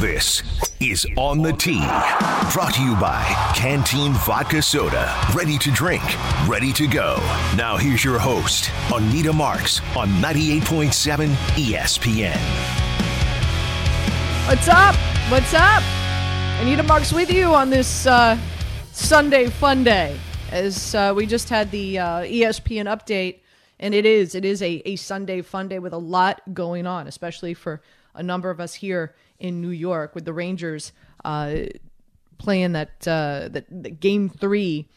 This is On the Tee, brought to you by Canteen Vodka Soda. Ready to drink, ready to go. Now here's your host, Anita Marks on 98.7 ESPN. What's up? What's up? Anita Marks with you on this uh, Sunday fun day. As uh, we just had the uh, ESPN update, and it is it is a, a Sunday fun day with a lot going on, especially for a number of us here in New York with the Rangers uh, playing that, uh, that, that game three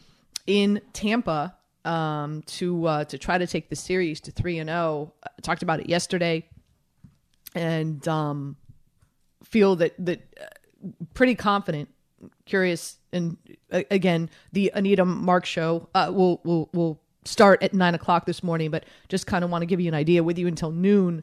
in Tampa um, to uh, to try to take the series to three and zero. Talked about it yesterday, and um, feel that that uh, pretty confident. Curious, and uh, again, the Anita Mark show uh, will will will start at nine o'clock this morning, but just kind of want to give you an idea with you until noon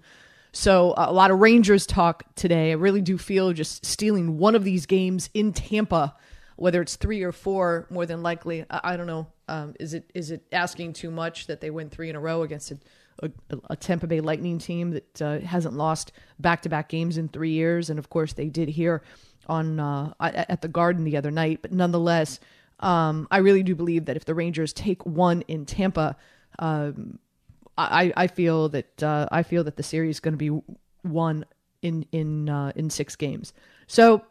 so a lot of Rangers talk today. I really do feel just stealing one of these games in Tampa, whether it's three or four, more than likely. I, I don't know. Um, is it is it asking too much that they win three in a row against a, a, a Tampa Bay Lightning team that uh, hasn't lost back to back games in three years? And of course, they did here on uh, at the Garden the other night. But nonetheless, um, I really do believe that if the Rangers take one in Tampa. Um, I, I feel that uh, I feel that the series is going to be won in in uh, in six games. So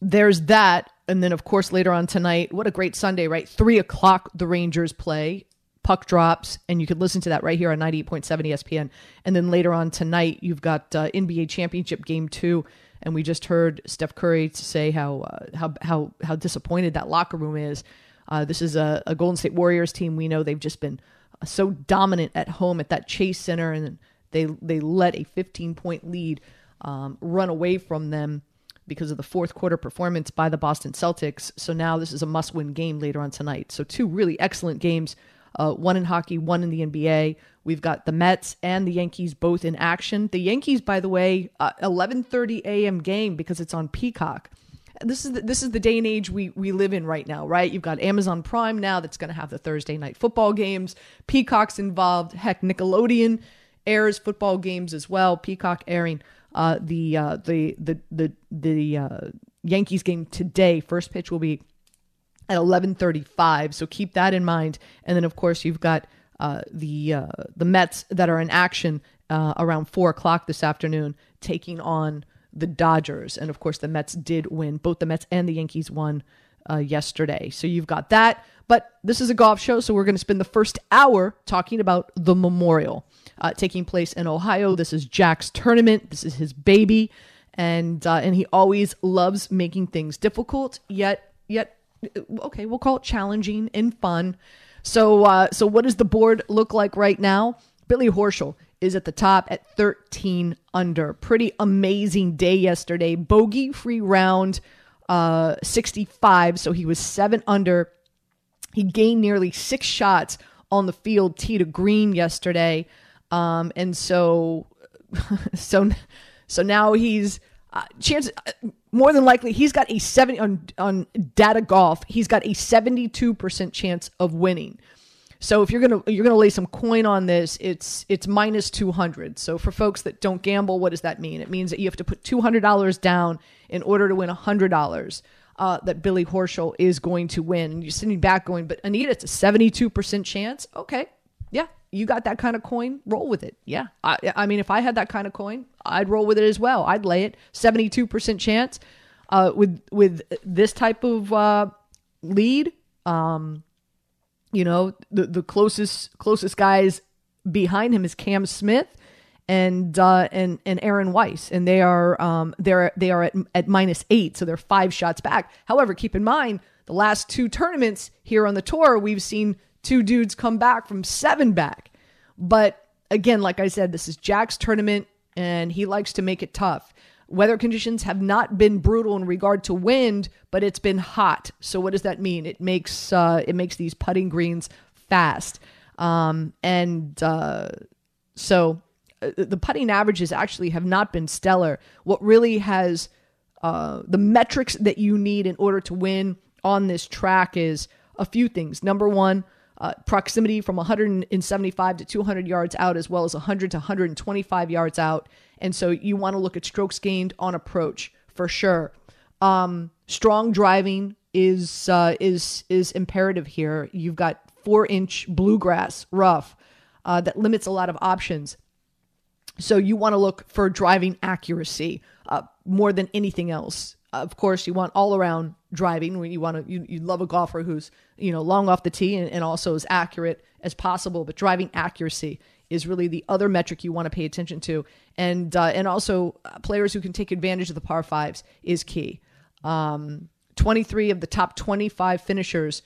there's that, and then of course later on tonight, what a great Sunday, right? Three o'clock, the Rangers play. Puck drops, and you could listen to that right here on 98.7 ESPN. And then later on tonight, you've got uh, NBA championship game two, and we just heard Steph Curry say how uh, how how how disappointed that locker room is. Uh, this is a, a Golden State Warriors team. We know they've just been so dominant at home at that Chase Center, and they they let a 15 point lead um, run away from them because of the fourth quarter performance by the Boston Celtics. So now this is a must win game later on tonight. So two really excellent games. Uh, one in hockey, one in the NBA. We've got the Mets and the Yankees both in action. The Yankees, by the way, uh, 11:30 a.m. game because it's on Peacock this is the, this is the day and age we we live in right now, right? You've got Amazon Prime now that's going to have the Thursday night football games. Peacock's involved. Heck, Nickelodeon airs football games as well. Peacock airing uh, the uh, the the the the uh, Yankees game today. First pitch will be at 11:35, so keep that in mind. And then of course you've got uh, the uh, the Mets that are in action uh, around four o'clock this afternoon, taking on the Dodgers. And of course, the Mets did win. Both the Mets and the Yankees won uh, yesterday. So you've got that. But this is a golf show, so we're going to spend the first hour talking about the Memorial uh, taking place in Ohio. This is Jack's tournament. This is his baby, and uh, and he always loves making things difficult. Yet yet okay, we'll call it challenging and fun. So uh, so what does the board look like right now? Billy Horschel is at the top at 13 under. Pretty amazing day yesterday. Bogey free round uh, 65, so he was 7 under. He gained nearly 6 shots on the field tee to green yesterday. Um, and so so so now he's uh, chance uh, more than likely he's got a 70 on on data golf he's got a 72% chance of winning so if you're gonna you're gonna lay some coin on this, it's it's minus two hundred. So for folks that don't gamble, what does that mean? It means that you have to put two hundred dollars down in order to win hundred dollars. Uh, that Billy Horschel is going to win. You're sitting back going, but Anita, it's a seventy-two percent chance. Okay, yeah, you got that kind of coin, roll with it. Yeah, I, I mean, if I had that kind of coin, I'd roll with it as well. I'd lay it seventy-two percent chance uh, with with this type of uh, lead. Um, you know, the the closest closest guys behind him is Cam Smith and uh, and and Aaron Wise, and they are um, they're they are at at minus eight, so they're five shots back. However, keep in mind the last two tournaments here on the tour, we've seen two dudes come back from seven back. But again, like I said, this is Jack's tournament, and he likes to make it tough. Weather conditions have not been brutal in regard to wind, but it's been hot. So what does that mean? It makes uh, it makes these putting greens fast, um, and uh, so uh, the putting averages actually have not been stellar. What really has uh, the metrics that you need in order to win on this track is a few things. Number one, uh, proximity from 175 to 200 yards out, as well as 100 to 125 yards out, And so you want to look at strokes gained on approach for sure. Um, strong driving is uh, is is imperative here. You've got four inch bluegrass rough uh, that limits a lot of options. So you want to look for driving accuracy uh, more than anything else. Of course, you want all around driving. When you want to, you, you love a golfer who's you know long off the tee and, and also as accurate as possible. But driving accuracy is really the other metric you want to pay attention to, and uh, and also uh, players who can take advantage of the par fives is key. Um, 23 of the top 25 finishers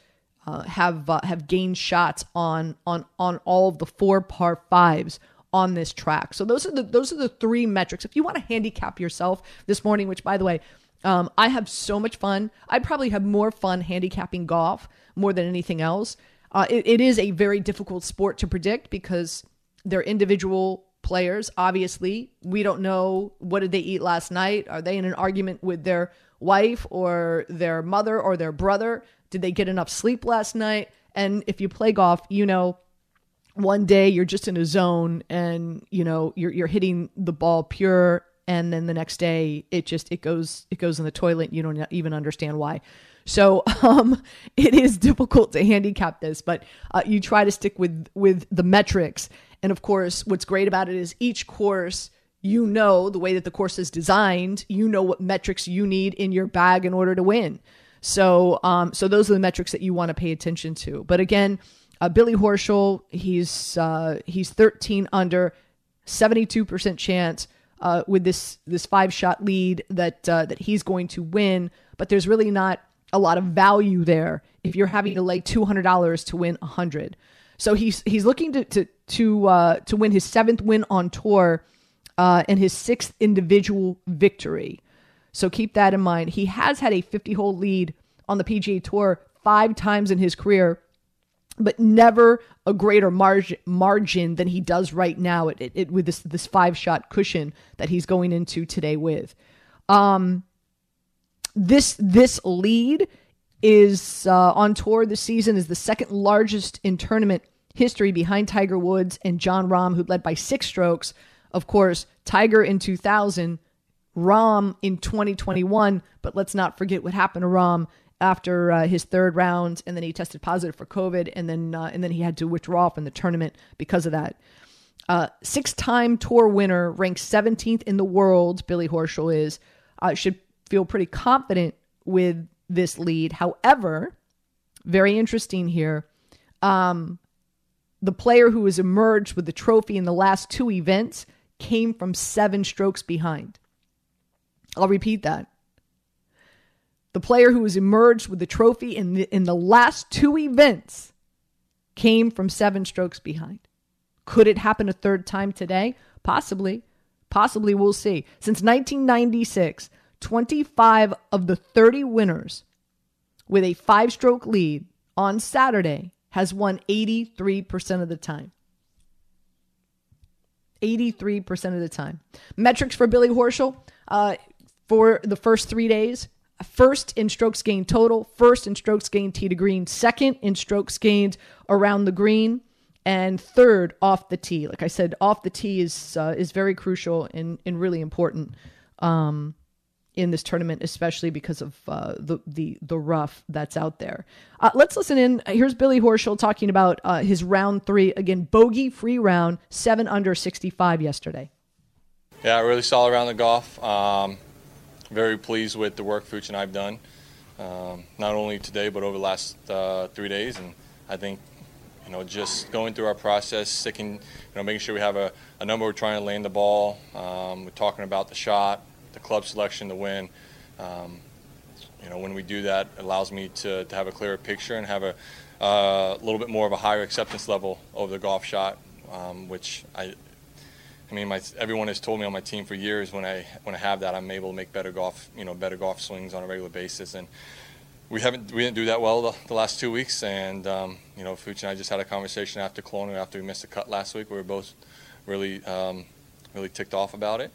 uh, have uh, have gained shots on on on all of the four par fives on this track. So those are the those are the three metrics. If you want to handicap yourself this morning, which by the way, um, I have so much fun. I probably have more fun handicapping golf more than anything else. Uh, it, it is a very difficult sport to predict because they're individual players. Obviously, we don't know what did they eat last night. Are they in an argument with their wife or their mother or their brother? Did they get enough sleep last night? And if you play golf, you know one day you're just in a zone and you know you're you're hitting the ball pure and then the next day it just it goes it goes in the toilet you don't even understand why so um it is difficult to handicap this but uh, you try to stick with with the metrics and of course what's great about it is each course you know the way that the course is designed you know what metrics you need in your bag in order to win so um so those are the metrics that you want to pay attention to but again uh, Billy Horschel, he's uh, he's 13 under, 72% chance uh, with this this five shot lead that uh, that he's going to win. But there's really not a lot of value there if you're having to lay $200 to win 100. So he's he's looking to to to uh, to win his seventh win on tour uh, and his sixth individual victory. So keep that in mind. He has had a 50 hole lead on the PGA Tour five times in his career but never a greater margin margin than he does right now it, it, it, with this this five shot cushion that he's going into today with. Um, this this lead is uh, on tour this season is the second largest in tournament history behind Tiger Woods and Jon Rahm, who led by six strokes. Of course, Tiger in 2000, Rahm in 2021. But let's not forget what happened to Rahm after uh, his third round, and then he tested positive for COVID, and then uh, and then he had to withdraw from the tournament because of that. Uh, six-time tour winner, ranked 17th in the world. Billy Horschel is should feel pretty confident with this lead. However, very interesting here. Um, the player who has emerged with the trophy in the last two events came from seven strokes behind. I'll repeat that the player who has emerged with the trophy in the, in the last two events came from seven strokes behind. Could it happen a third time today? Possibly. Possibly, we'll see. Since 1996, 25 of the 30 winners with a five stroke lead on Saturday has won 83% of the time. 83% of the time. Metrics for Billy Horschel uh, for the first three days first in strokes gained total, first in strokes gained tee to green, second in strokes gained around the green, and third off the tee. Like I said, off the tee is uh, is very crucial and, and really important um, in this tournament, especially because of uh, the the the rough that's out there. Uh, let's listen in. Here's Billy Horschel talking about uh, his round three again, bogey free round, seven under sixty five yesterday. Yeah, I really solid round of golf. Um, very pleased with the work Fuchs and I've done, um, not only today but over the last uh, three days. And I think, you know, just going through our process, sticking, you know, making sure we have a, a number we're trying to land the ball. Um, we're talking about the shot, the club selection, the win. Um, you know, when we do that, it allows me to, to have a clearer picture and have a uh, little bit more of a higher acceptance level over the golf shot, um, which I I mean, my, everyone has told me on my team for years when I when I have that, I'm able to make better golf, you know, better golf swings on a regular basis. And we haven't we didn't do that well the, the last two weeks. And um, you know, Fuch and I just had a conversation after Colonial after we missed a cut last week. We were both really um, really ticked off about it,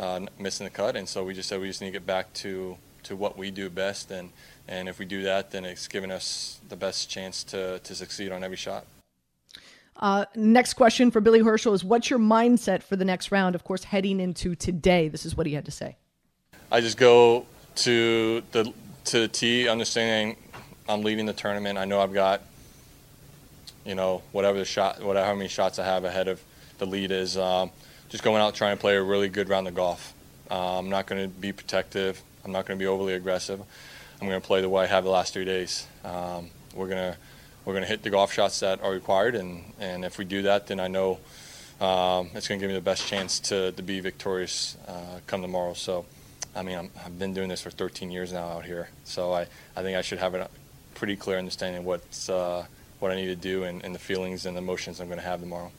uh, missing the cut. And so we just said we just need to get back to to what we do best. And and if we do that, then it's giving us the best chance to to succeed on every shot. Uh, next question for Billy Horschel is What's your mindset for the next round? Of course, heading into today. This is what he had to say. I just go to the to the tee, understanding I'm leading the tournament. I know I've got, you know, whatever the shot, whatever how many shots I have ahead of the lead is. Um, just going out trying to play a really good round of golf. Uh, I'm not going to be protective. I'm not going to be overly aggressive. I'm going to play the way I have the last three days. Um, we're going to we're going to hit the golf shots that are required, and, and if we do that, then I know um, it's going to give me the best chance to, to be victorious uh, come tomorrow. So, I mean, i have been doing this for 13 years now out here, so I, I think I should have a pretty clear understanding of what's, uh, what I need to do and, and the feelings and emotions I'm going to have tomorrow.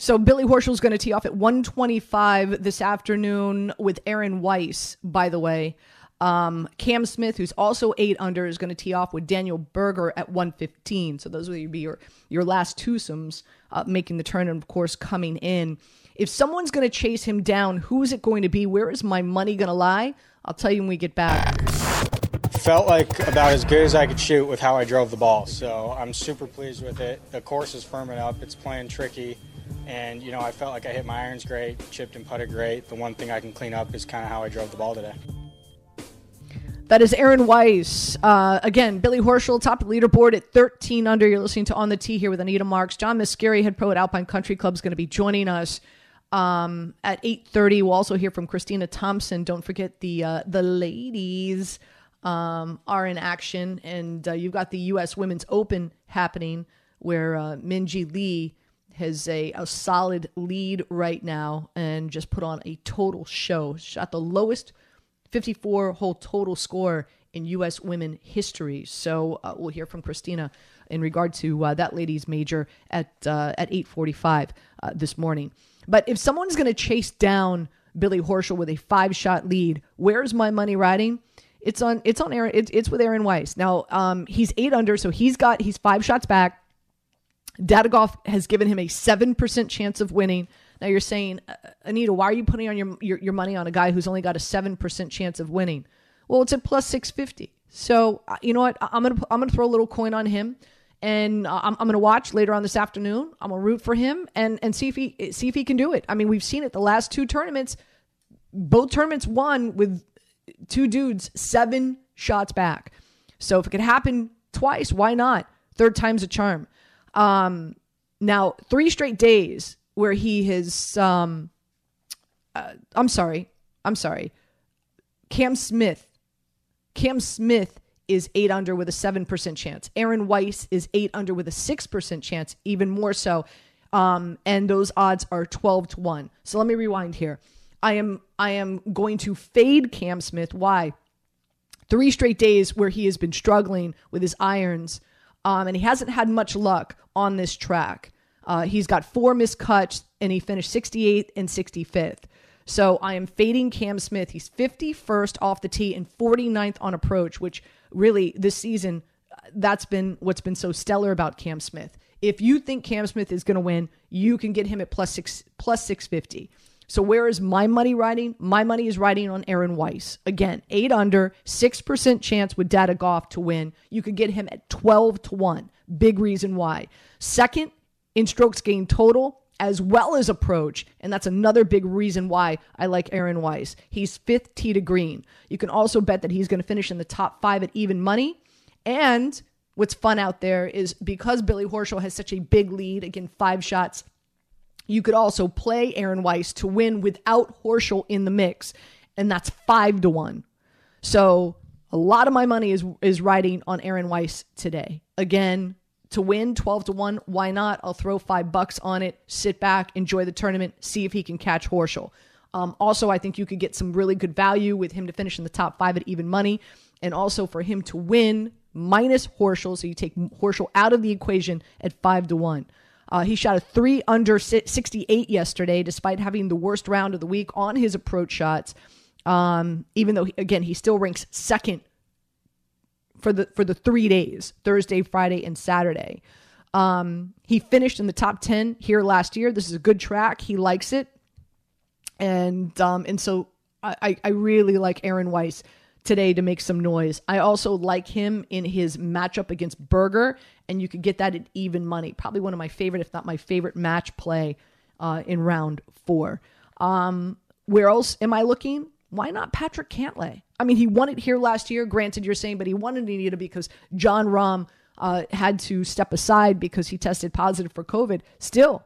So Billy Horschel is going to tee off at 125 this afternoon with Aaron Wise, by the way. Um, Cam Smith, who's also eight under, is going to tee off with Daniel Berger at 115. So those will be your your last twosomes uh, making the turn, and of course coming in. If someone's going to chase him down, who is it going to be? Where is my money going to lie? I'll tell you when we get back. Felt like about as good as I could shoot with how I drove the ball. So I'm super pleased with it. The course is firming up. It's playing tricky. And, you know, I felt like I hit my irons great, chipped and putted great. The one thing I can clean up is kind of how I drove the ball today. That is Aaron Wise. Uh, again, Billy Horschel, top leaderboard at 13 under. You're listening to On the Tee here with Anita Marks. John Mascari, head pro at Alpine Country Club, is going to be joining us um, at 8.30. We'll also hear from Christina Thompson. Don't forget the uh, the ladies um, are in action. And uh, you've got the U.S. Women's Open happening where uh, Minjee Lee has a, a solid lead right now and just put on a total show. Shot the lowest – 54 hole total score in U.S. women history. So uh, we'll hear from Christina in regard to uh, that ladies major at uh, at 8:45 uh, this morning. But if someone's going to chase down Billy Horschel with a five shot lead, where's my money riding? It's on. It's on Aaron. It's, it's with Aaron Wise. Now um, he's eight under, so he's got he's five shots back. Data Golf has given him a seven percent chance of winning. Now you're saying, uh, Anita, why are you putting on your, your, your money on a guy who's only got a 7% chance of winning? Well, it's at plus 650. So, uh, you know what? I'm going to I'm going to throw a little coin on him and uh, I'm, I'm going to watch later on this afternoon. I'm going to root for him and and see if he see if he can do it. I mean, we've seen it the last two tournaments. Both tournaments won with two dudes 7 shots back. So if it could happen twice, why not? Third time's a charm. Um, now, three straight days where he has um uh, I'm sorry. I'm sorry. Cam Smith. Cam Smith is 8 under with a 7% chance. Aaron Wise is 8 under with a 6% chance, even more so. Um, and those odds are 12 to 1. So let me rewind here. I am I am going to fade Cam Smith. Why? Three straight days where he has been struggling with his irons, um, and he hasn't had much luck on this track. Uh, he's got four missed cuts, and he finished 68th and 65th. So I am fading Cam Smith. He's 51st off the tee and 49th on approach, which really this season, that's been what's been so stellar about Cam Smith. If you think Cam Smith is going to win, you can get him at plus six plus 650. So where is my money riding? My money is riding on Aaron Wise. Again, eight under, six percent chance with Data Golf to win. You could get him at 12 to 1. Big reason why. Second, in strokes gained total as well as approach. And that's another big reason why I like Aaron Wise. He's fifth tee to green. You can also bet that he's going to finish in the top five at even money. And what's fun out there is because Billy Horschel has such a big lead, again, five shots, you could also play Aaron Wise to win without Horschel in the mix. And that's five to one. So a lot of my money is is riding on Aaron Wise today. Again, to win 12 to 1 why not i'll throw five bucks on it sit back enjoy the tournament see if he can catch horschel um, also i think you could get some really good value with him to finish in the top five at even money and also for him to win minus horschel so you take horschel out of the equation at 5 to 1 uh, he shot a 3 under 68 yesterday despite having the worst round of the week on his approach shots um, even though again he still ranks second for the for the three days Thursday, Friday, and Saturday. Um, he finished in the top ten here last year. This is a good track. He likes it, and um, and so I, I really like Aaron Wise today to make some noise. I also like him in his matchup against Berger, and you could get that at even money. Probably one of my favorite, if not my favorite, match play uh, in round four. Um, where else am I looking? Why not Patrick Cantlay? I mean, he won it here last year. Granted, you're saying, but he won it in India because Jon Rahm uh, had to step aside because he tested positive for COVID. Still,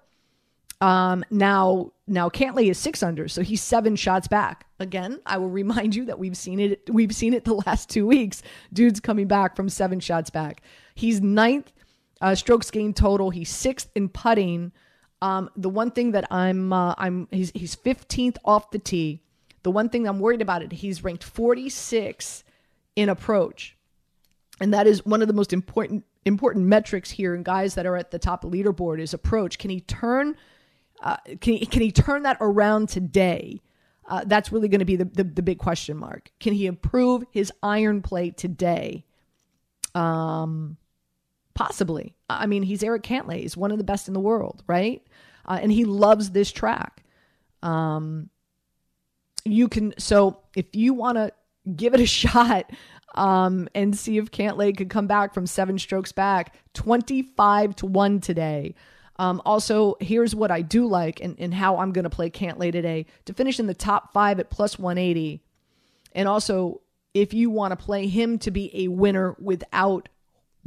um, now now Cantlay is six under, so he's seven shots back. Again, I will remind you that we've seen it. We've seen it the last two weeks. Dude's coming back from seven shots back. He's ninth uh, strokes gained total. He's sixth in putting. Um, the one thing that I'm uh, I'm he's he's 15th off the tee. The one thing I'm worried about it, he's ranked 46 in approach, and that is one of the most important important metrics here. And guys that are at the top of leaderboard is approach. Can he turn? Uh, can he can he turn that around today? Uh, that's really going to be the, the, the big question mark. Can he improve his iron play today? Um, possibly. I mean, he's Patrick Cantlay. He's one of the best in the world, right? Uh, and he loves this track. Um, you can so if you want to give it a shot um, and see if Cantlay could come back from seven strokes back, twenty five to one today. Um, also, here's what I do like and, and how I'm going to play Cantlay today to finish in the top five at plus 180. And also, if you want to play him to be a winner without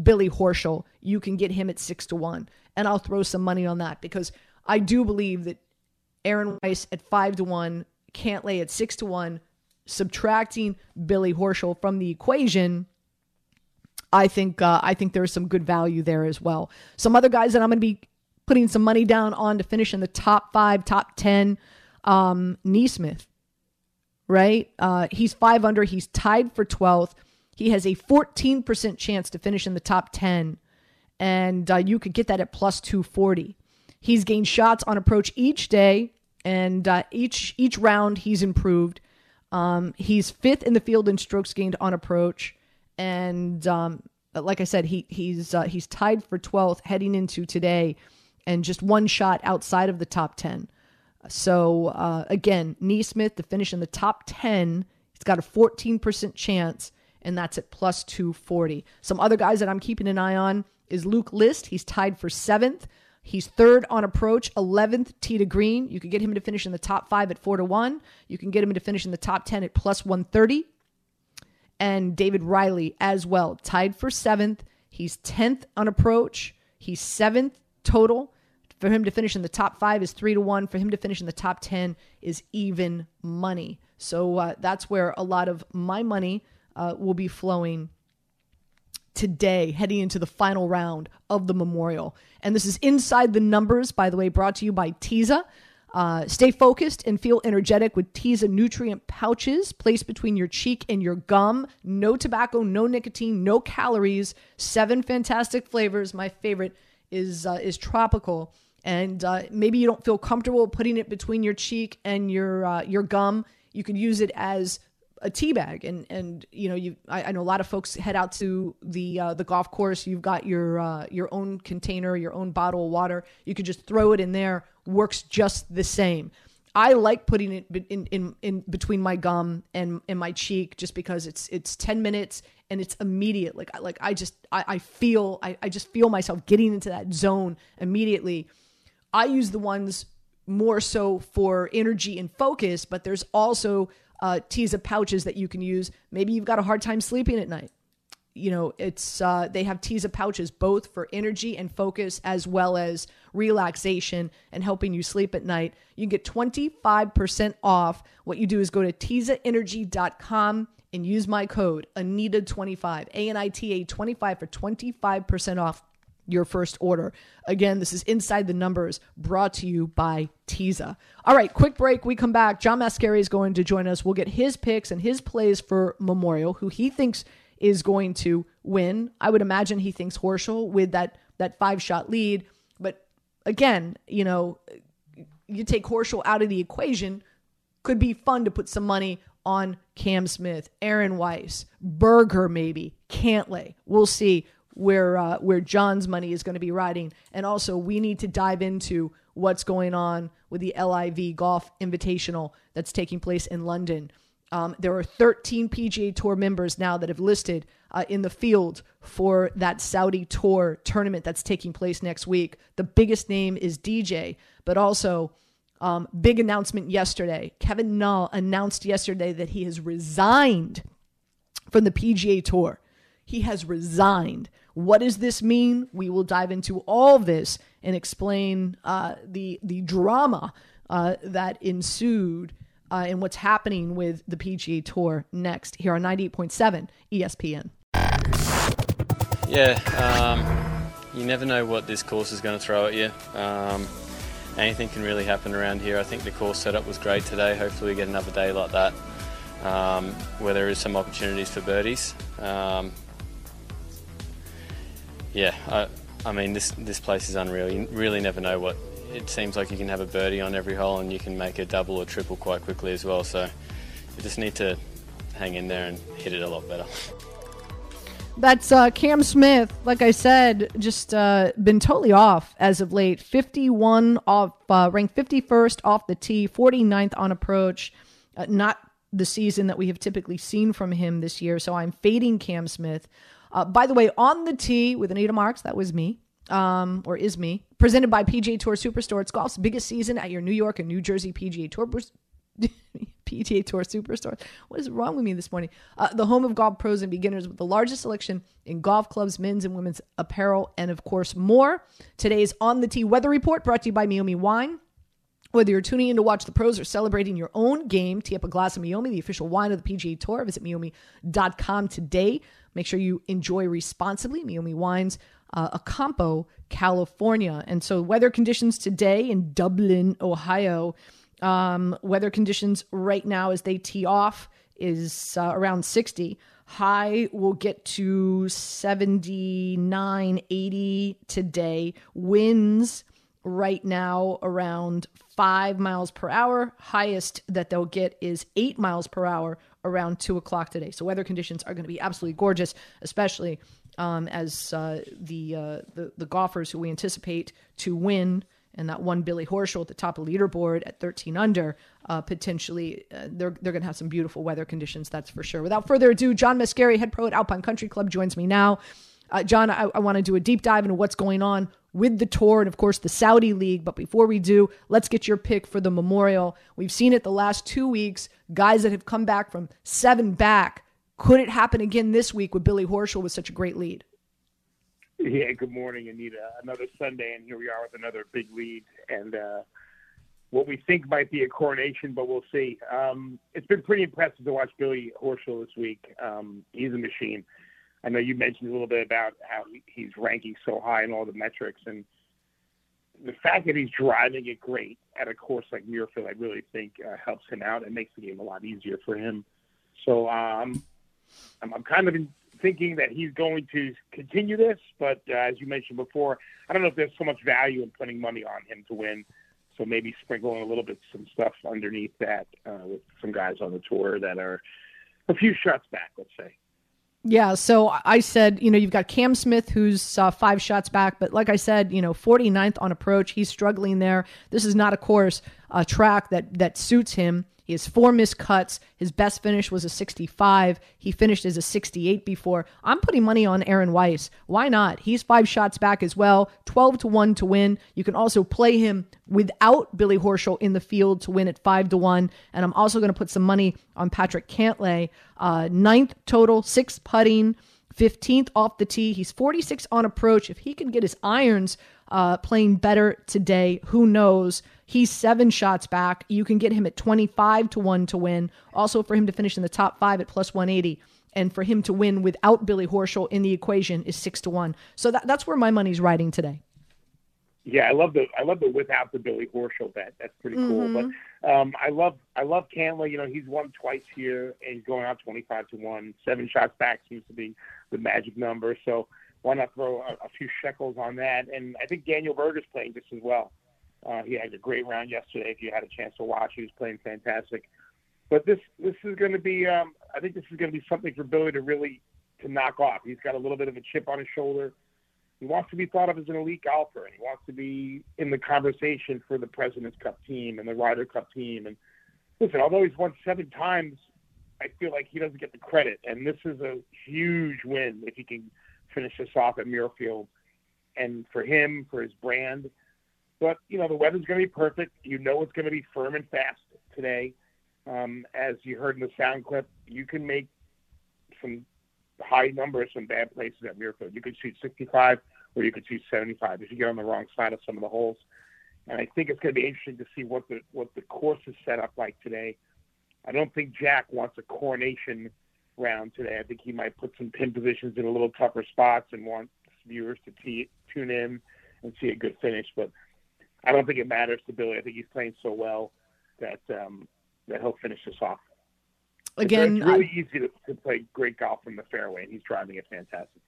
Billy Horschel, you can get him at six to one. And I'll throw some money on that because I do believe that Aaron Wise at five to one, Cantlay at six to one, subtracting Billy Horschel from the equation. I think uh, I think there's some good value there as well. Some other guys that I'm going to be putting some money down on to finish in the top five, top 10. Um, NeSmith, right? Uh, he's five under. He's tied for 12th. He has a 14% chance to finish in the top 10. And uh, you could get that at plus 240. He's gained shots on approach each day, and uh, each each round he's improved. Um, he's fifth in the field in strokes gained on approach, and um, like I said, he he's uh, he's tied for 12th heading into today and just one shot outside of the top 10. So uh, again, NeSmith to finish in the top 10, he's got a 14% chance, and that's at plus 240. Some other guys that I'm keeping an eye on is Luke List. He's tied for seventh. He's third on approach, 11th tee to green. You could get him to finish in the top five at four to one. You can get him to finish in the top 10 at plus 130. And Davis Riley as well, tied for seventh. He's 10th on approach. He's seventh total. For him to finish in the top five is three to one. For him to finish in the top 10 is even money. So uh, that's where a lot of my money uh, will be flowing today, heading into the final round of the Memorial. And this is Inside the Numbers, by the way, brought to you by Teza. Uh, stay focused and feel energetic with Teza nutrient pouches placed between your cheek and your gum. No tobacco, no nicotine, no calories. Seven fantastic flavors. My favorite is uh, is tropical and uh, maybe you don't feel comfortable putting it between your cheek and your uh, your gum, you could use it as a tea bag. And and you know, you I, I know a lot of folks head out to the uh, the golf course. You've got your uh, your own container, your own bottle of water. You could just throw it in there. Works just the same. I like putting it in, in, in between my gum and, and my cheek just because it's it's 10 minutes and it's immediate. Like like I just I, I feel I, I just feel myself getting into that zone immediately I use the ones more so for energy and focus, but there's also uh, Teza pouches that you can use. Maybe you've got a hard time sleeping at night. You know, it's uh, they have Teza pouches both for energy and focus as well as relaxation and helping you sleep at night. You can get 25% off. What you do is go to TezaEnergy.com and use my code Anita25, A N I T A 25 for 25% off your first order. Again, this is Inside the Numbers brought to you by Teza. All right, quick break. We come back. John Mascari is going to join us. We'll get his picks and his plays for Memorial, who he thinks is going to win. I would imagine he thinks Horschel with that that five shot lead. But again, you know, you take Horschel out of the equation, could be fun to put some money on Cam Smith, Aaron Weiss, Berger, maybe Cantlay. We'll see where uh, where John's money is going to be riding, and also we need to dive into what's going on with the LIV Golf Invitational that's taking place in London. Um, there are 13 PGA Tour members now that have listed uh, in the field for that Saudi Tour tournament that's taking place next week. The biggest name is DJ, but also um, big announcement yesterday. Kevin Na announced yesterday that he has resigned from the PGA Tour. He has resigned. What does this mean? We will dive into all this and explain uh, the the drama uh, that ensued uh, and what's happening with the PGA Tour next here on 98.7 ESPN. Yeah, um, you never know what this course is going to throw at you. Um, anything can really happen around here. I think the course setup was great today. Hopefully, we get another day like that um, where there is some opportunities for birdies. Um, yeah, I, I mean, this, this place is unreal. You really never know what it seems like you can have a birdie on every hole and you can make a double or triple quite quickly as well. So you just need to hang in there and hit it a lot better. That's uh, Cam Smith. Like I said, just uh, been totally off as of late. 51 off, uh, ranked 51st off the tee, 49th on approach. Uh, not the season that we have typically seen from him this year. So I'm fading Cam Smith. Uh, by the way, on the tee with Anita Marks, that was me um, or is me, presented by PGA Tour Superstore. It's golf's biggest season at your New York and New Jersey PGA Tour. PGA Tour Superstore. What is wrong with me this morning? Uh, the home of golf pros and beginners with the largest selection in golf clubs, men's and women's apparel, and of course more. Today's On the Tee weather report brought to you by Meiomi Wine. Whether you're tuning in to watch the pros or celebrating your own game, tee up a glass of Meiomi, the official wine of the PGA Tour. Visit Meiomi.com today. Make sure you enjoy responsibly. Meiomi Wines uh, Acampo, California. And so, weather conditions today in Dublin, Ohio. Um, weather conditions right now as they tee off is uh, around 60. High will get to 79, 80 today. Winds right now around five miles per hour. Highest that they'll get is eight miles per hour around two o'clock today. So weather conditions are going to be absolutely gorgeous, especially um, as uh, the, uh, the the golfers who we anticipate to win and that one Billy Horschel at the top of the leaderboard at 13 under, uh, potentially uh, they're they're going to have some beautiful weather conditions. That's for sure. Without further ado, John Mascari, head pro at Alpine Country Club, joins me now. Uh, John, I, I want to do a deep dive into what's going on with the tour and, of course, the Saudi League. But before we do, let's get your pick for the Memorial. We've seen it the last two weeks. Guys that have come back from seven back could it happen again this week with Billy Horschel with such a great lead? Yeah, good morning, Anita. Another Sunday, and here we are with another big lead. And uh, what we think might be a coronation, but we'll see. Um, it's been pretty impressive to watch Billy Horschel this week. Um, he's a machine. I know you mentioned a little bit about how he's ranking so high in all the metrics, and the fact that he's driving it great at a course like Muirfield, I really think uh, helps him out and makes the game a lot easier for him. So um, I'm, I'm kind of in, thinking that he's going to continue this, but uh, as you mentioned before, I don't know if there's so much value in putting money on him to win. So maybe sprinkling a little bit some stuff underneath that uh, with some guys on the tour that are a few shots back, let's say. Yeah, so I said, you know, you've got Cam Smith who's uh, five shots back, but like I said, you know, 49th on approach, he's struggling there. This is not a course, a track that that suits him. He has four missed cuts. His best finish was a 65. He finished as a 68 before. I'm putting money on Aaron Wise. Why not? He's five shots back as well. 12 to 1 to win. You can also play him without Billy Horschel in the field to win at 5 to 1. And I'm also going to put some money on Patrick Cantlay. Uh, ninth total, six putting. 15th off the tee. He's 46 on approach. If he can get his irons uh, playing better today, who knows? He's seven shots back. You can get him at 25 to 1 to win. Also, for him to finish in the top five at plus 180. And for him to win without Billy Horschel in the equation is six to one. So that, that's where my money's riding today. Yeah, I love the I love the without the Billy Horschel bet. That's pretty cool. Mm-hmm. But um, I love I love Cantlay. You know, he's won twice here and he's going out twenty five to one. Seven shots back seems to be the magic number. So why not throw a, a few shekels on that? And I think Daniel Berger's playing just as well. Uh, he had a great round yesterday. If you had a chance to watch, he was playing fantastic. But this this is going to be, um, I think this is going to be something for Billy to really to knock off. He's got a little bit of a chip on his shoulder. He wants to be thought of as an elite golfer, and he wants to be in the conversation for the President's Cup team and the Ryder Cup team. And listen, although he's won seven times, I feel like he doesn't get the credit, and this is a huge win if he can finish this off at Muirfield, and for him, for his brand. But you know the weather's going to be perfect. You know it's going to be firm and fast today. Um, as you heard in the sound clip, you can make some high numbers from bad places at Muirfield. You could shoot 65 or you could shoot 75 if you get on the wrong side of some of the holes. And I think it's going to be interesting to see what the what the course is set up like today. I don't think Jack wants a coronation round today. I think he might put some pin positions in a little tougher spots and want viewers to t- tune in and see a good finish. But I don't think it matters to Billy. I think he's playing so well that um, that he'll finish this off. Again, it's, it's really I, easy to, to play great golf from the fairway, and he's driving it fantastic.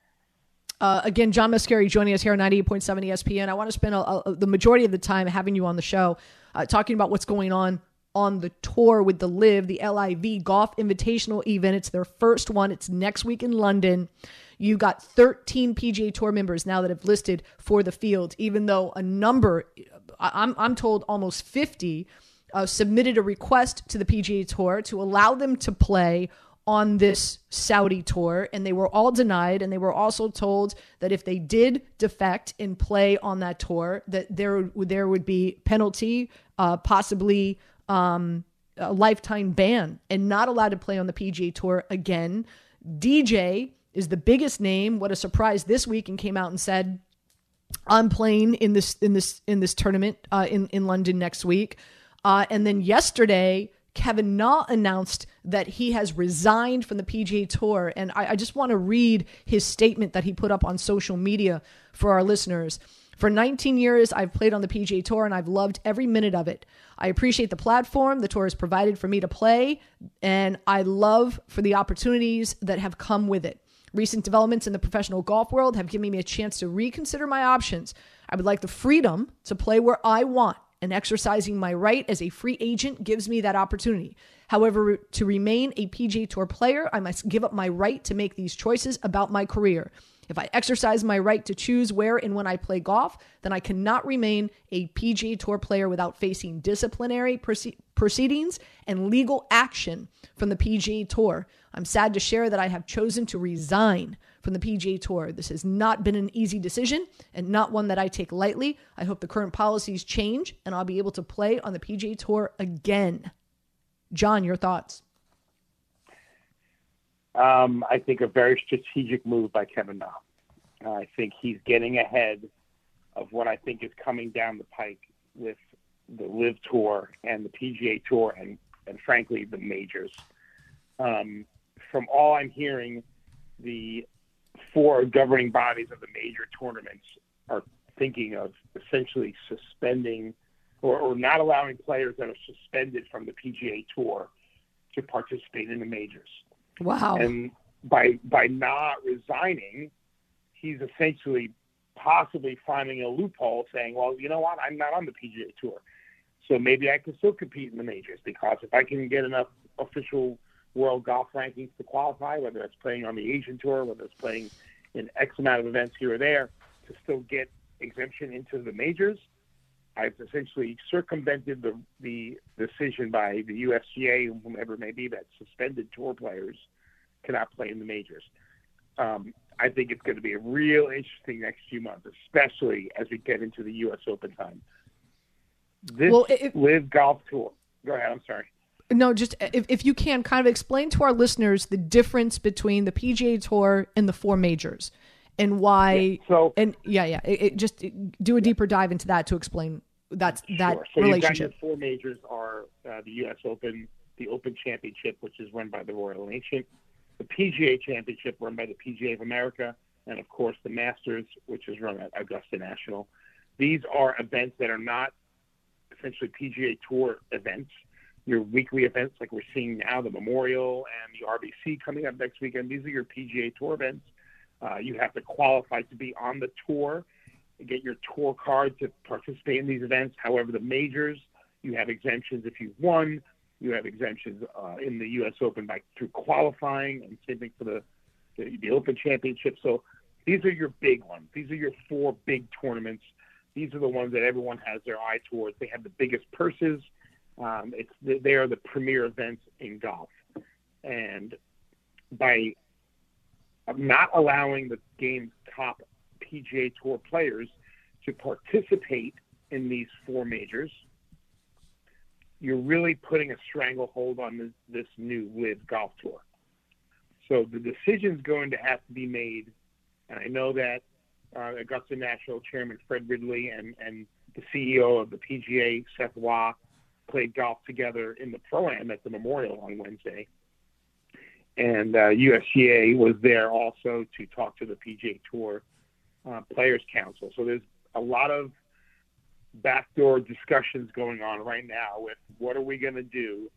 Uh, again, John Mascari joining us here on 98.7 ESPN. I want to spend a, a, the majority of the time having you on the show uh, talking about what's going on on the tour with the LIV, the LIV Golf Invitational event. It's their first one. It's next week in London. You got 13 PGA Tour members now that have listed for the field, even though a number, I'm, I'm told almost 50, uh, submitted a request to the PGA Tour to allow them to play on this Saudi tour, and they were all denied. And they were also told that if they did defect and play on that tour, that there there would be penalty, uh, possibly um, a lifetime ban, and not allowed to play on the PGA Tour again. DJ is the biggest name. What a surprise this week! And came out and said, "I'm playing in this in this in this tournament uh, in in London next week." Uh, and then yesterday Kevin Na announced that he has resigned from the PGA Tour. And I, I just want to read his statement that he put up on social media for our listeners. For 19 years, I've played on the PGA Tour and I've loved every minute of it. I appreciate the platform the tour has provided for me to play, and I love for the opportunities that have come with it. Recent developments in the professional golf world have given me a chance to reconsider my options. I would like the freedom to play where I want and exercising my right as a free agent gives me that opportunity. However, to remain a PGA Tour player, I must give up my right to make these choices about my career. If I exercise my right to choose where and when I play golf, then I cannot remain a PGA Tour player without facing disciplinary proceedings and legal action from the PGA Tour. I'm sad to share that I have chosen to resign from the PGA Tour. This has not been an easy decision and not one that I take lightly. I hope the current policies change and I'll be able to play on the PGA Tour again. John, your thoughts? Um, I think a very strategic move by Kevin Na. Uh, I think he's getting ahead of what I think is coming down the pike with the LIV Tour and the PGA Tour and, and frankly, the majors. Um, from all I'm hearing, the four governing bodies of the major tournaments are thinking of essentially suspending or, or not allowing players that are suspended from the PGA Tour to participate in the majors. Wow. And by by not resigning, he's essentially possibly finding a loophole saying, well, you know what, I'm not on the PGA Tour. So maybe I can still compete in the majors because if I can get enough official world golf rankings to qualify, whether it's playing on the Asian Tour, whether it's playing in X amount of events here or there, to still get exemption into the majors. I've essentially circumvented the the decision by the USGA, and whomever it may be, that suspended tour players cannot play in the majors. Um, I think it's going to be a real interesting next few months, especially as we get into the U.S. Open time. This well, it, LIV Golf Tour. Go ahead. I'm sorry. No, just if, if you can kind of explain to our listeners the difference between the PGA Tour and the four majors and why. Yeah, so and yeah, yeah, it, it just do a deeper dive into that to explain that sure. that so relationship. four majors are uh, the U.S. Open, the Open Championship, which is run by the Royal Ancient, the PGA Championship, run by the PGA of America, and of course the Masters, which is run at Augusta National. These are events that are not essentially PGA Tour events your weekly events like we're seeing now, the Memorial and the RBC coming up next weekend. These are your PGA Tour events. Uh, you have to qualify to be on the tour, get your tour card to participate in these events. However, the majors, you have exemptions if you've won. You have exemptions uh, in the U.S. Open by through qualifying, and same thing for the, the the Open Championship. So these are your big ones. These are your four big tournaments. These are the ones that everyone has their eye towards. They have the biggest purses. Um, it's they are the premier events in golf. And by not allowing the game's top PGA Tour players to participate in these four majors, you're really putting a stranglehold on this, this new LIV Golf Tour. So the decision's going to have to be made, and I know that uh, Augusta National Chairman Fred Ridley and, and the CEO of the PGA, Seth Waugh, played golf together in the Pro-Am at the Memorial on Wednesday. And uh, USGA was there also to talk to the PGA Tour uh, Players Council. So there's a lot of backdoor discussions going on right now with what are we going to do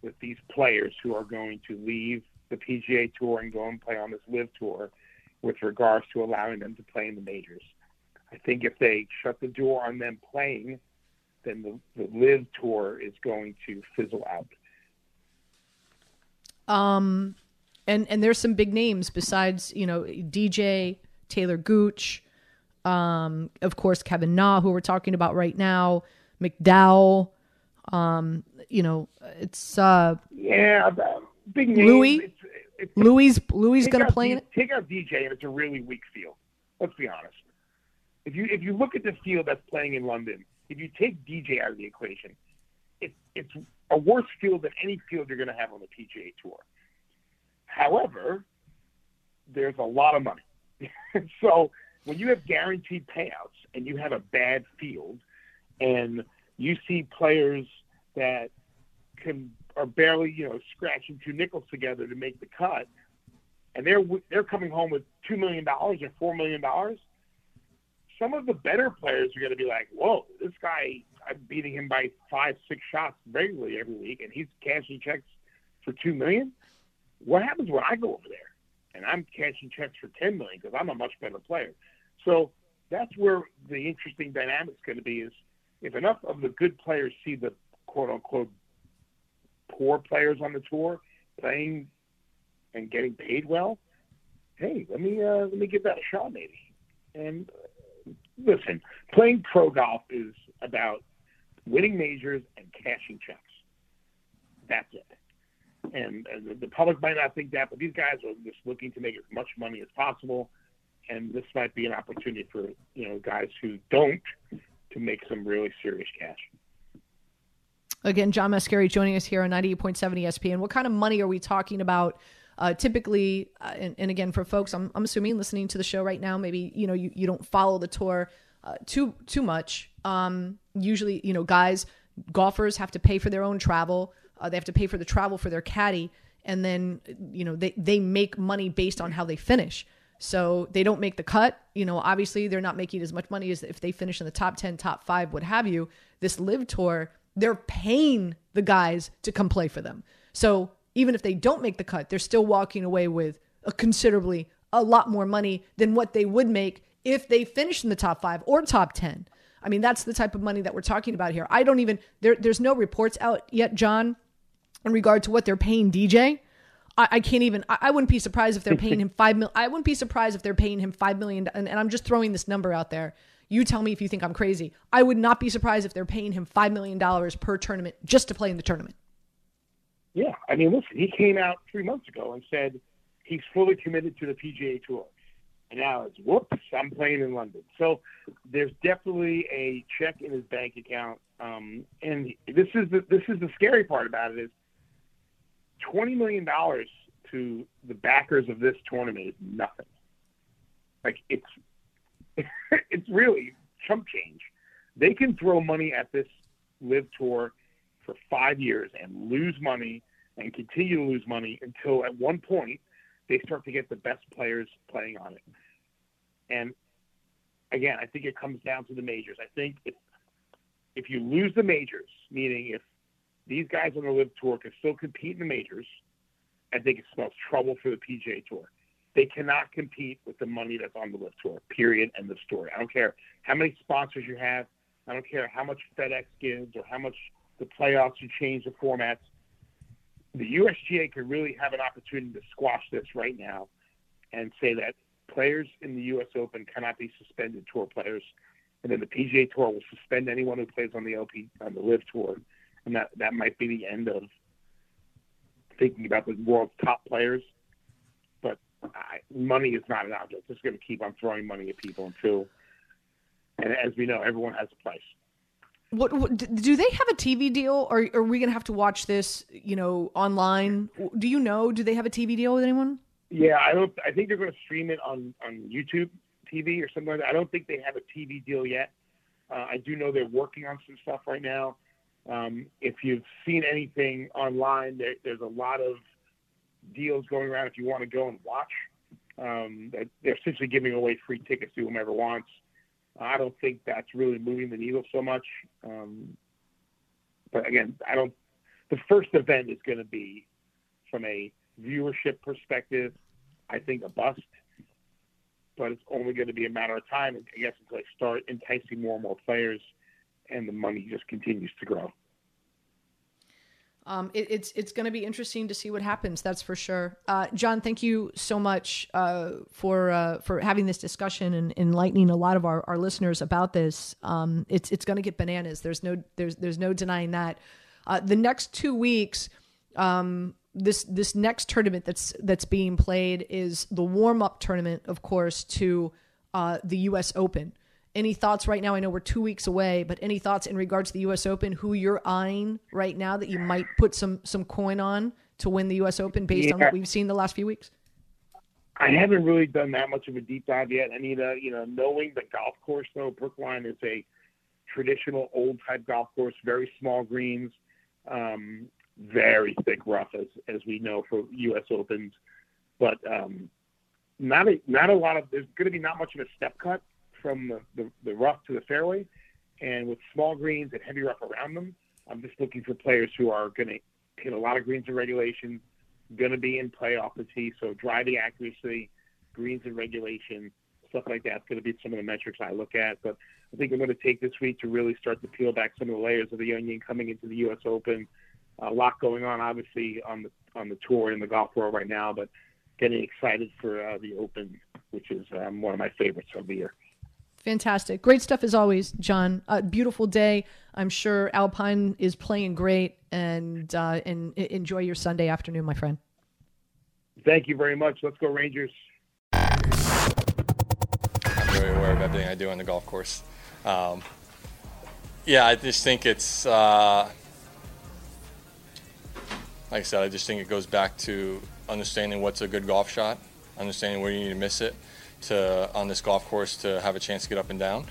with these players who are going to leave the PGA Tour and go and play on this LIV Tour with regards to allowing them to play in the majors. I think if they shut the door on them playing, then the, the LIV Tour is going to fizzle out. Um, and and there's some big names besides you know DJ Taylor Gooch, um, of course Kevin Na, who we're talking about right now, McDowell. Um, you know, it's uh, yeah, big names. Louis. It's, it's, Louis Louis going to play in it. Take out DJ, and it's a really weak field. Let's be honest. If you if you look at the field that's playing in London, if you take DJ out of the equation, it, it's a worse field than any field you're going to have on the PGA Tour. However, there's a lot of money. so when you have guaranteed payouts and you have a bad field, and you see players that can are barely you know scratching two nickels together to make the cut, and they're they're coming home with two million dollars or four million dollars. Some of the better players are going to be like, "Whoa, this guy! I'm beating him by five, six shots regularly every week, and he's cashing checks for two million. What happens when I go over there and I'm cashing checks for ten million because I'm a much better player?" So that's where the interesting dynamic is going to be: is if enough of the good players see the quote unquote poor players on the tour playing and getting paid well, hey, let me uh, let me give that a shot, maybe. And uh, listen, playing pro golf is about winning majors and cashing checks. That's it. And, the public might not think that, but these guys are just looking to make as much money as possible. And this might be an opportunity for you know guys who don't to make some really serious cash. Again, John Mascari joining us here on 98.7 ESPN. What kind of money are we talking about? Uh, typically, uh, and, and, again, for folks, I'm, I'm assuming listening to the show right now, maybe you know you, you don't follow the tour uh, too too much. Um, usually, you know, guys, golfers have to pay for their own travel. Uh, they have to pay for the travel for their caddy, and then you know they they make money based on how they finish. So they don't make the cut. You know, obviously they're not making as much money as if they finish in the top 10, top five, what have you. This LIV tour, they're paying the guys to come play for them. So even if they don't make the cut, they're still walking away with a considerably a lot more money than what they would make if they finish in the top five or top 10. I mean, that's the type of money that we're talking about here. I don't even, there, there's no reports out yet, John, in regard to what they're paying DJ. I, I can't even, I, I, wouldn't be surprised if they're paying him five mil. I wouldn't be surprised if they're paying him five million. And, and I'm just throwing this number out there. You tell me if you think I'm crazy. I would not be surprised if they're paying him $5 million per tournament just to play in the tournament. Yeah. I mean, listen, he came out three months ago and said he's fully committed to the PGA Tour. And now it's whoops, I'm playing in London. So there's definitely a check in his bank account. Um, and this is the, this is the scary part about it is twenty million dollars to the backers of this tournament is nothing. Like it's it's really chump change. They can throw money at this LIV tour for five years and lose money and continue to lose money until at one point they start to get the best players playing on it. And again, I think it comes down to the majors. I think if if you lose the majors, meaning if these guys on the LIV tour can still compete in the majors, I think it spells trouble for the PGA Tour. They cannot compete with the money that's on the LIV tour. Period. End of story. I don't care how many sponsors you have. I don't care how much FedEx gives or how much the playoffs you change the formats. The USGA could really have an opportunity to squash this right now and say that players in the U.S. Open cannot be suspended tour players, and then the PGA Tour will suspend anyone who plays on the LP on the LIV Tour, and that that might be the end of thinking about the world's top players. But I, money is not an object. Just going to keep on throwing money at people until, and as we know, everyone has a price. What, what do they have a TV deal, or are we gonna have to watch this, you know, online? Do you know? Do they have a TV deal with anyone? Yeah, I don't. I think they're going to stream it on on YouTube TV or something like that. I don't think they have a TV deal yet. Uh, I do know they're working on some stuff right now. Um, if you've seen anything online, there, there's a lot of deals going around. If you want to go and watch, um, they're essentially giving away free tickets to whomever wants. I don't think that's really moving the needle so much. Um, but again, I don't. The first event is going to be, from a viewership perspective, I think a bust. But it's only going to be a matter of time, I guess, until they start enticing more and more players, and the money just continues to grow. Um, it, it's it's going to be interesting to see what happens. That's for sure. Uh, John, thank you so much uh, for uh, for having this discussion and enlightening a lot of our, our listeners about this. Um, it's it's going to get bananas. There's no there's there's no denying that. Uh, the next two weeks, um, this this next tournament that's that's being played is the warm up tournament, of course, to uh, the U.S. Open. Any thoughts right now? I know we're two weeks away, but any thoughts in regards to the U.S. Open? Who you're eyeing right now that you might put some some coin on to win the U.S. Open based yeah. on what we've seen the last few weeks? I haven't really done that much of a deep dive yet. I Anita, you know, knowing the golf course though, Brookline is a traditional old type golf course, very small greens, um, very thick rough as as we know for U.S. Opens, but um, not a not a lot of. There's going to be not much of a step cut from the, the, the rough to the fairway. And with small greens and heavy rough around them, I'm just looking for players who are going to hit a lot of greens in regulation, going to be in play off the tee. So driving accuracy, greens in regulation, stuff like that's going to be some of the metrics I look at. But I think I'm going to take this week to really start to peel back some of the layers of the onion coming into the U.S. Open. A lot going on, obviously, on the on the tour in the golf world right now, but getting excited for uh, the Open, which is um, one of my favorites of the year. Fantastic. Great stuff as always, John. Uh, beautiful day. I'm sure Alpine is playing great and uh, and enjoy your Sunday afternoon, my friend. Thank you very much. Let's go Rangers. I'm very aware of everything I do on the golf course. Um, yeah, I just think it's uh, like I said. I just think it goes back to understanding what's a good golf shot, understanding where you need to miss it, to on this golf course to have a chance to get up and down.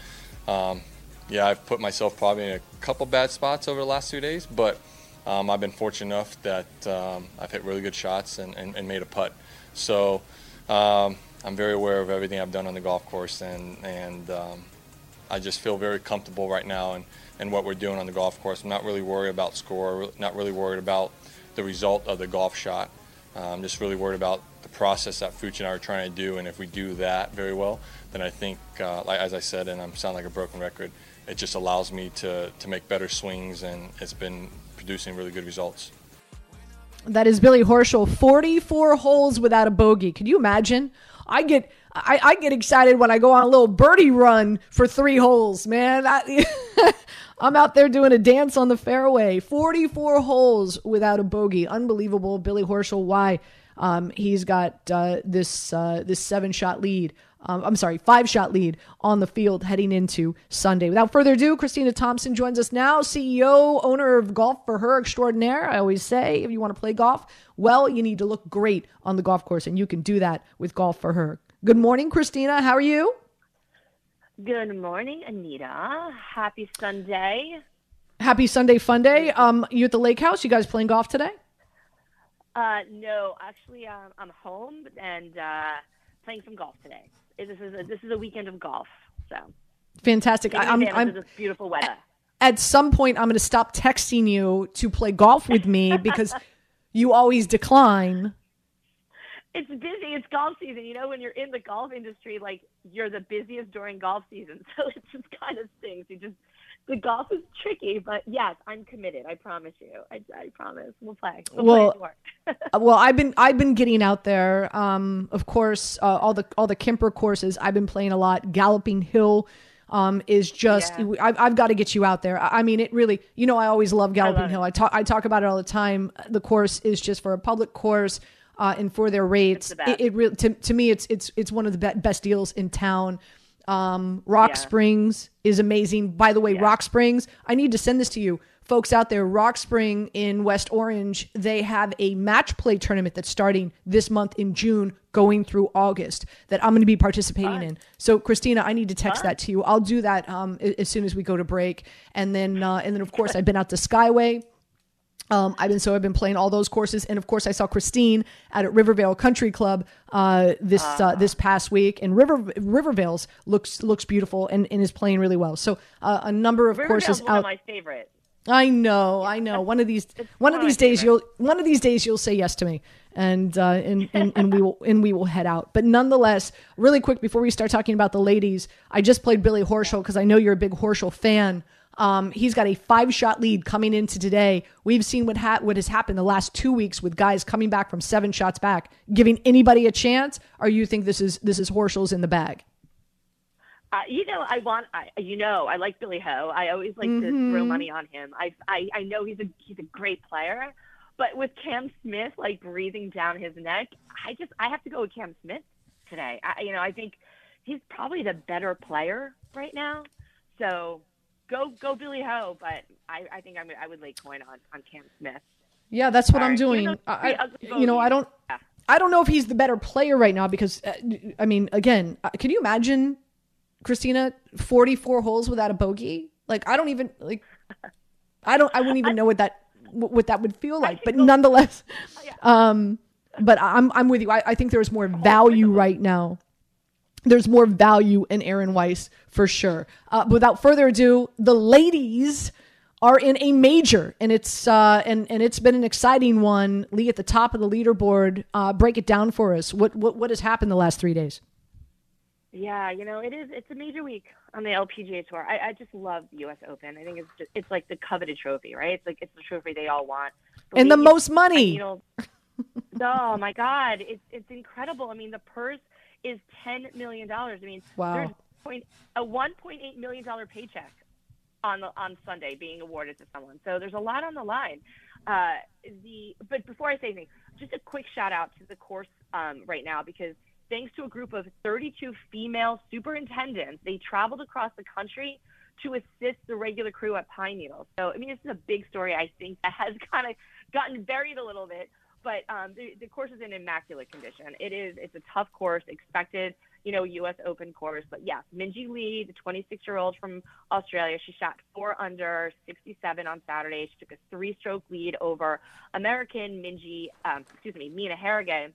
Um, yeah, I've put myself probably in a couple bad spots over the last two days, but um, I've been fortunate enough that um, I've hit really good shots and, and, and made a putt. So um, I'm very aware of everything I've done on the golf course, and and um, I just feel very comfortable right now and in what we're doing on the golf course. I'm not really worried about score, not really worried about the result of the golf shot. Uh, I'm just really worried about the process that Fuchs and I are trying to do, and if we do that very well, then I think, uh, like, as I said, and I'm sound like a broken record, it just allows me to, to make better swings, and it's been producing really good results. That is Billy Horschel, 44 holes without a bogey. Can you imagine? I get I, I get excited when I go on a little birdie run for three holes, man. I, I'm out there doing a dance on the fairway. 44 holes without a bogey. Unbelievable. Billy Horschel, why? Um, he's got uh, this uh, this seven shot lead. Um, I'm sorry, five shot lead on the field heading into Sunday. Without further ado, Christina Thompson joins us now, CEO, owner of Golf4Her Extraordinaire. I always say, if you want to play golf, well, you need to look great on the golf course, and you can do that with Golf4Her. Good morning, Christina. How are you? Good morning, Anita. Happy Sunday. Happy Sunday Fun Day. Um, you at the lake house? You guys playing golf today? Uh, no, actually, um, I'm home and uh, playing some golf today. This is a, this is a weekend of golf, so fantastic. I, am I'm this beautiful weather. At some point, I'm going to stop texting you to play golf with me because you always decline. It's busy. It's golf season. You know, when you're in the golf industry, like you're the busiest during golf season, so it just kind of stings. You just the golf is tricky, but yes, I'm committed. I promise you. I, I promise. We'll play. We'll, well, play well, I've been I've been getting out there. Um, of course, uh, all the all the Kemper courses. I've been playing a lot. Galloping Hill. um, is just Yeah. I've, I've got to get you out there. I I mean, it really, you know, I always love Galloping love it. Hill. I talk I talk about it all the time. The course is just for a public course. Uh, and for their rates, it, it really to, to me it's it's it's one of the be- best deals in town. Um, Rock Yeah. Springs is amazing. By the way, Yeah. Rock Springs, I need to send this to you. Folks out there, Rock Spring in West Orange, they have a match play tournament that's starting this month in June, going through August, that I'm going to be participating in. So, Christina, I need to text that to you. I'll do that um, as soon as we go to break. And then, uh, and then, of course, I've been out to Skyway. Um, I've been so I've been playing all those courses, and of course I saw Christine out at Rivervale Country Club uh, this uh, this past week, and River Rivervale's looks looks beautiful and, and is playing really well. So uh, a number of Rivervale's courses one out. of my favorites. I know, I know. One of these one of these days you'll one of these days you'll say yes to me, and uh, and, and and we will and we will head out. But nonetheless, really quick before we start talking about the ladies, I just played Billy Horschel because I know you're a big Horschel fan. Um, he's got a five shot lead coming into today. We've seen what ha- what has happened the last two weeks with guys coming back from seven shots back, giving anybody a chance. Or you think this is this is Horschel's in the bag? Uh, you know, I want, I, you know, I like Billy Ho. I always like to Mm-hmm. throw money on him. I, I, I know he's a he's a great player, but with Cam Smith like breathing down his neck, I just I have to go with Cam Smith today. I, you know, I think he's probably the better player right now. So go go Billy Ho, but I, I think I'm, I would lay coin on on Cam Smith. Yeah, that's what All I'm right. doing. Even though I, three I- ugly you know, I don't. Yeah. I don't know if he's the better player right now because, uh, I mean, again, uh, can you imagine, Christina, 44 holes without a bogey? Like, I don't even like. I don't. I wouldn't even know what that what what that would feel like. But nonetheless, um, but I'm I'm with you. I, I think there's more value right now there's more value in Aaron Wise for sure. Uh, without further ado, the ladies are in a major, and it's uh, and and it's been an exciting one. Lee at the top of the leaderboard. Uh, break it down for us. What what what has happened the last three days? Yeah, you know, it is. It's a major week on the LPGA tour. I, I just love the U.S. Open. I think it's just, it's like the coveted trophy, right? It's like it's the trophy they all want. And the most I- money. You know, oh my God, it's it's incredible. I mean, the purse is ten million dollars. I mean, Wow. there's point a one point eight million dollar paycheck on the on Sunday being awarded to someone. So there's a lot on the line. Uh, the but before I say anything, just a quick shout out to the course um, right now because thanks to a group of 32 female superintendents, they traveled across the country to assist the regular crew at Pine Needles. So I mean, this is a big story. I think that has kind of gotten buried a little bit. But um, the, the course is in immaculate condition. It is. It's a tough course, expected, you know, U.S. Open course. But yes, Minjee Lee, the 26-year-old from Australia, she shot four under 67 on Saturday. She took a three-stroke lead over American Minjee, um, excuse me, Mina Harigae,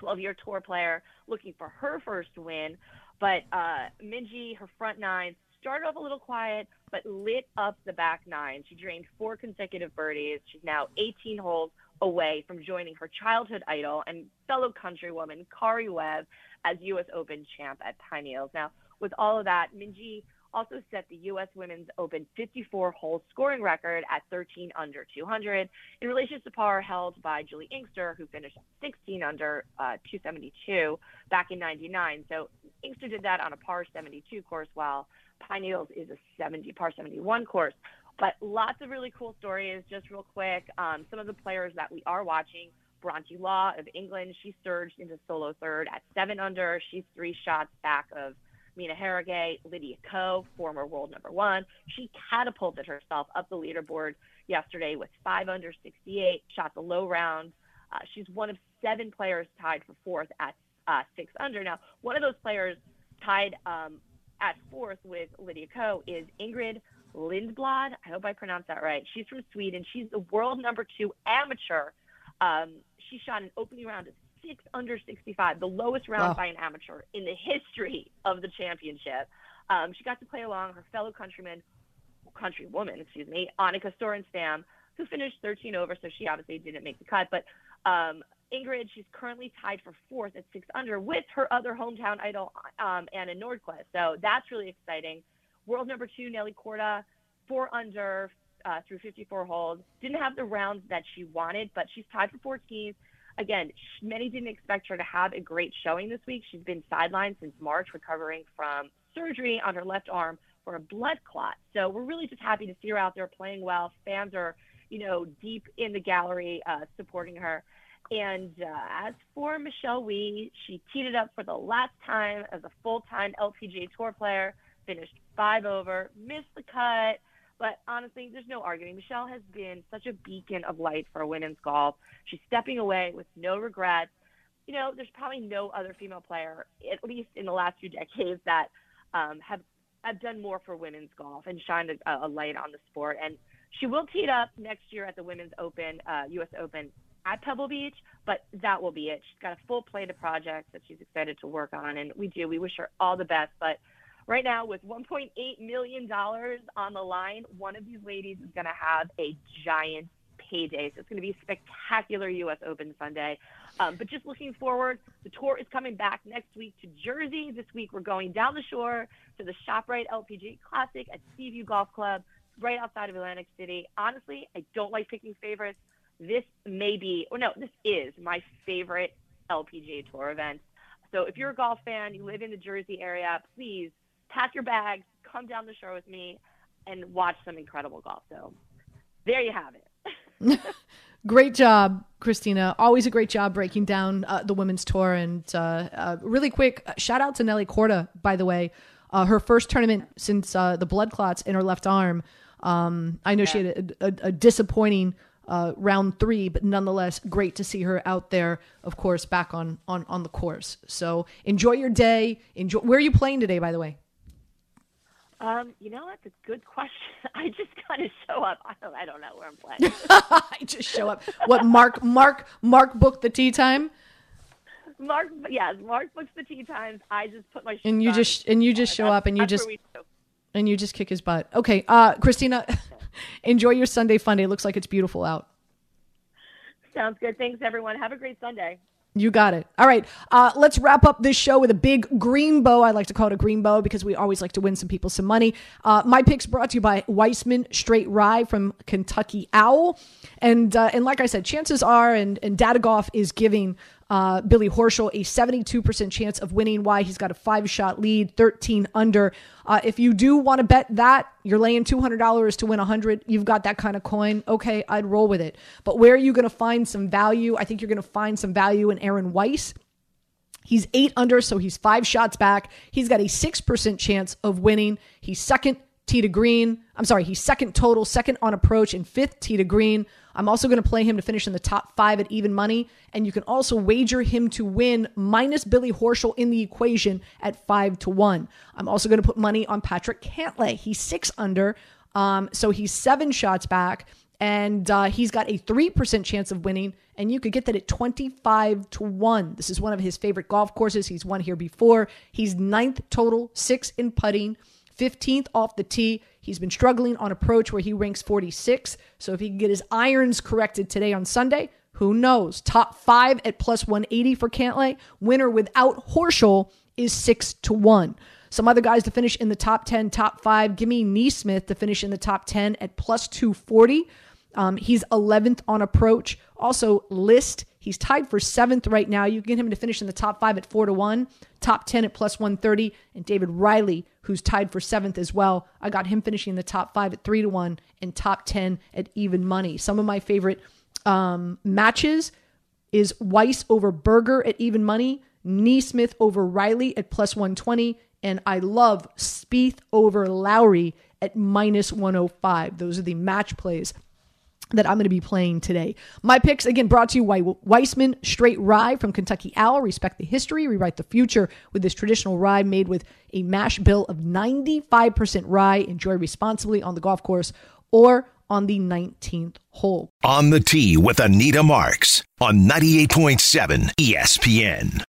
12-year tour player, looking for her first win. But uh, Minji, her front nine, started off a little quiet, but lit up the back nine. She drained four consecutive birdies. She's now 18 holes away from joining her childhood idol and fellow countrywoman Karrie Webb as U.S. Open champ at Pine Hills. Now, with all of that, Minjee also set the U.S. Women's Open 54-hole scoring record at 13 under 200 in relation to par held by Juli Inkster, who finished 16 under uh, 272 back in 99. So Inkster did that on a par 72 course, while Pine Needles is a 70 par 71 course. But lots of really cool stories. Just real quick, um, some of the players that we are watching. Bronte Law of England, she surged into solo third at seven under. She's three shots back of Mina Harigae, Lydia Ko, former world number one. She catapulted herself up the leaderboard yesterday with five under 68, shot the low round. Uh, she's one of seven players tied for fourth at uh, six under. Now, one of those players tied um, at fourth with Lydia Ko is Ingrid Lindblad. I hope I pronounced that right. She's from Sweden. She's the world number two amateur. Um, she shot an opening round of six under 65, the lowest round Wow. by an amateur in the history of the championship. Um, she got to play along her fellow countryman, countrywoman, excuse me, Annika Sorenstam, who finished 13 over, so she obviously didn't make the cut. But um, Ingrid, she's currently tied for fourth at six under with her other hometown idol, um, Anna Nordqvist. So that's really exciting. World number two, Nelly Korda, four under uh, through 54 holes. Didn't have the rounds that she wanted, but she's tied for 14th. Again, many didn't expect her to have a great showing this week. She's been sidelined since March, recovering from surgery on her left arm for a blood clot. So we're really just happy to see her out there playing well. Fans are, you know, deep in the gallery uh, supporting her. And uh, as for Michelle Wie, she teed it up for the last time as a full-time LPGA Tour player, finished five over, missed the cut. But honestly, there's no arguing. Michelle has been such a beacon of light for women's golf. She's stepping away with no regrets. You know, there's probably no other female player, at least in the last few decades, that um, have have done more for women's golf and shined a, a light on the sport. And she will tee it up next year at the Women's Open, uh, U.S. Open at Pebble Beach, but that will be it. She's got a full plate of projects that she's excited to work on, and we do. We wish her all the best. But right now, with $1.8 million on the line, one of these ladies is going to have a giant payday. So it's going to be a spectacular U.S. Open Sunday. Um, but just looking forward, the tour is coming back next week to Jersey. This week we're going down the shore to the ShopRite LPG Classic at Seaview Golf Club, right outside of Atlantic City. Honestly, I don't like picking favorites. This may be, or no, this is my favorite LPGA Tour event. So if you're a golf fan, you live in the Jersey area, please pack your bags, come down the shore with me, and watch some incredible golf. So there you have it. Great job, Christina. Always a great job breaking down uh, the women's tour. And uh, uh, really quick, shout out to Nelly Korda, by the way. Uh, her first tournament since uh, the blood clots in her left arm. Um, I know yeah. she had a, a, a disappointing round three, but nonetheless, great to see her out there. Of course, back on on on the course. So enjoy your day. Enjoy. Where are you playing today, by the way? Um, you know, that's a good question. I just kind of show up. I don't, I don't know where I'm playing. I just show up. What Mark Mark Mark booked the tee time? Mark, yes, Mark books the tee times. I just put my and you just and you just show up and you just and you just kick his butt. Okay, uh, Christina, enjoy your Sunday fun day. Looks like it's beautiful out. Sounds good. Thanks, everyone. Have a great Sunday. You got it. All right. Uh, let's wrap up this show with a big green bow. I like to call it a green bow because we always like to win some people some money. Uh, my picks brought to you by Wiseman Straight Rye from Kentucky Owl. And uh, and like I said, chances are, and, and Data Golf is giving uh, Billy Horschel a 72% chance of winning. Why? He's got a five shot lead, 13 under. Uh, if you do want to bet that, you're laying $200 to win 100. You've got that kind of coin. Okay, I'd roll with it. But where are you going to find some value? I think you're going to find some value in Aaron Wise. He's eight under, so he's five shots back. He's got a 6% chance of winning. He's second tee to green. I'm sorry, he's second total, second on approach, and fifth tee to green. I'm also going to play him to finish in the top five at even money. And you can also wager him to win minus Billy Horschel in the equation at five to one. I'm also going to put money on Patrick Cantlay. He's six under. Um, so he's seven shots back and uh, he's got a 3% chance of winning and you could get that at 25 to 1 this is one of his favorite golf courses he's won here before he's ninth total six in putting 15th off the tee. He's been struggling on approach where he ranks 46. So if he can get his irons corrected today on Sunday, who knows? Top five at plus 180 for Cantlay. Winner without Horschel is six to one. Some other guys to finish in the top 10, top five. Give me NeSmith to finish in the top 10 at plus 240. Um, he's 11th on approach. Also, List, he's tied for seventh right now. You can get him to finish in the top five at four to one, top 10 at plus 130. And Davis Riley, who's tied for seventh as well. I got him finishing in the top five at three to one and top 10 at even money. Some of my favorite um, matches is Wise over Berger at even money, NeSmith over Riley at plus 120, and I love Spieth over Lowry at minus 105. Those are the match plays that I'm going to be playing today. My picks, again, brought to you by Wiseman Straight Rye from Kentucky Owl. Respect the history, rewrite the future with this traditional rye made with a mash bill of 95% rye. Enjoy responsibly on the golf course or on the 19th hole. On the tee with Anita Marks on 98.7 ESPN.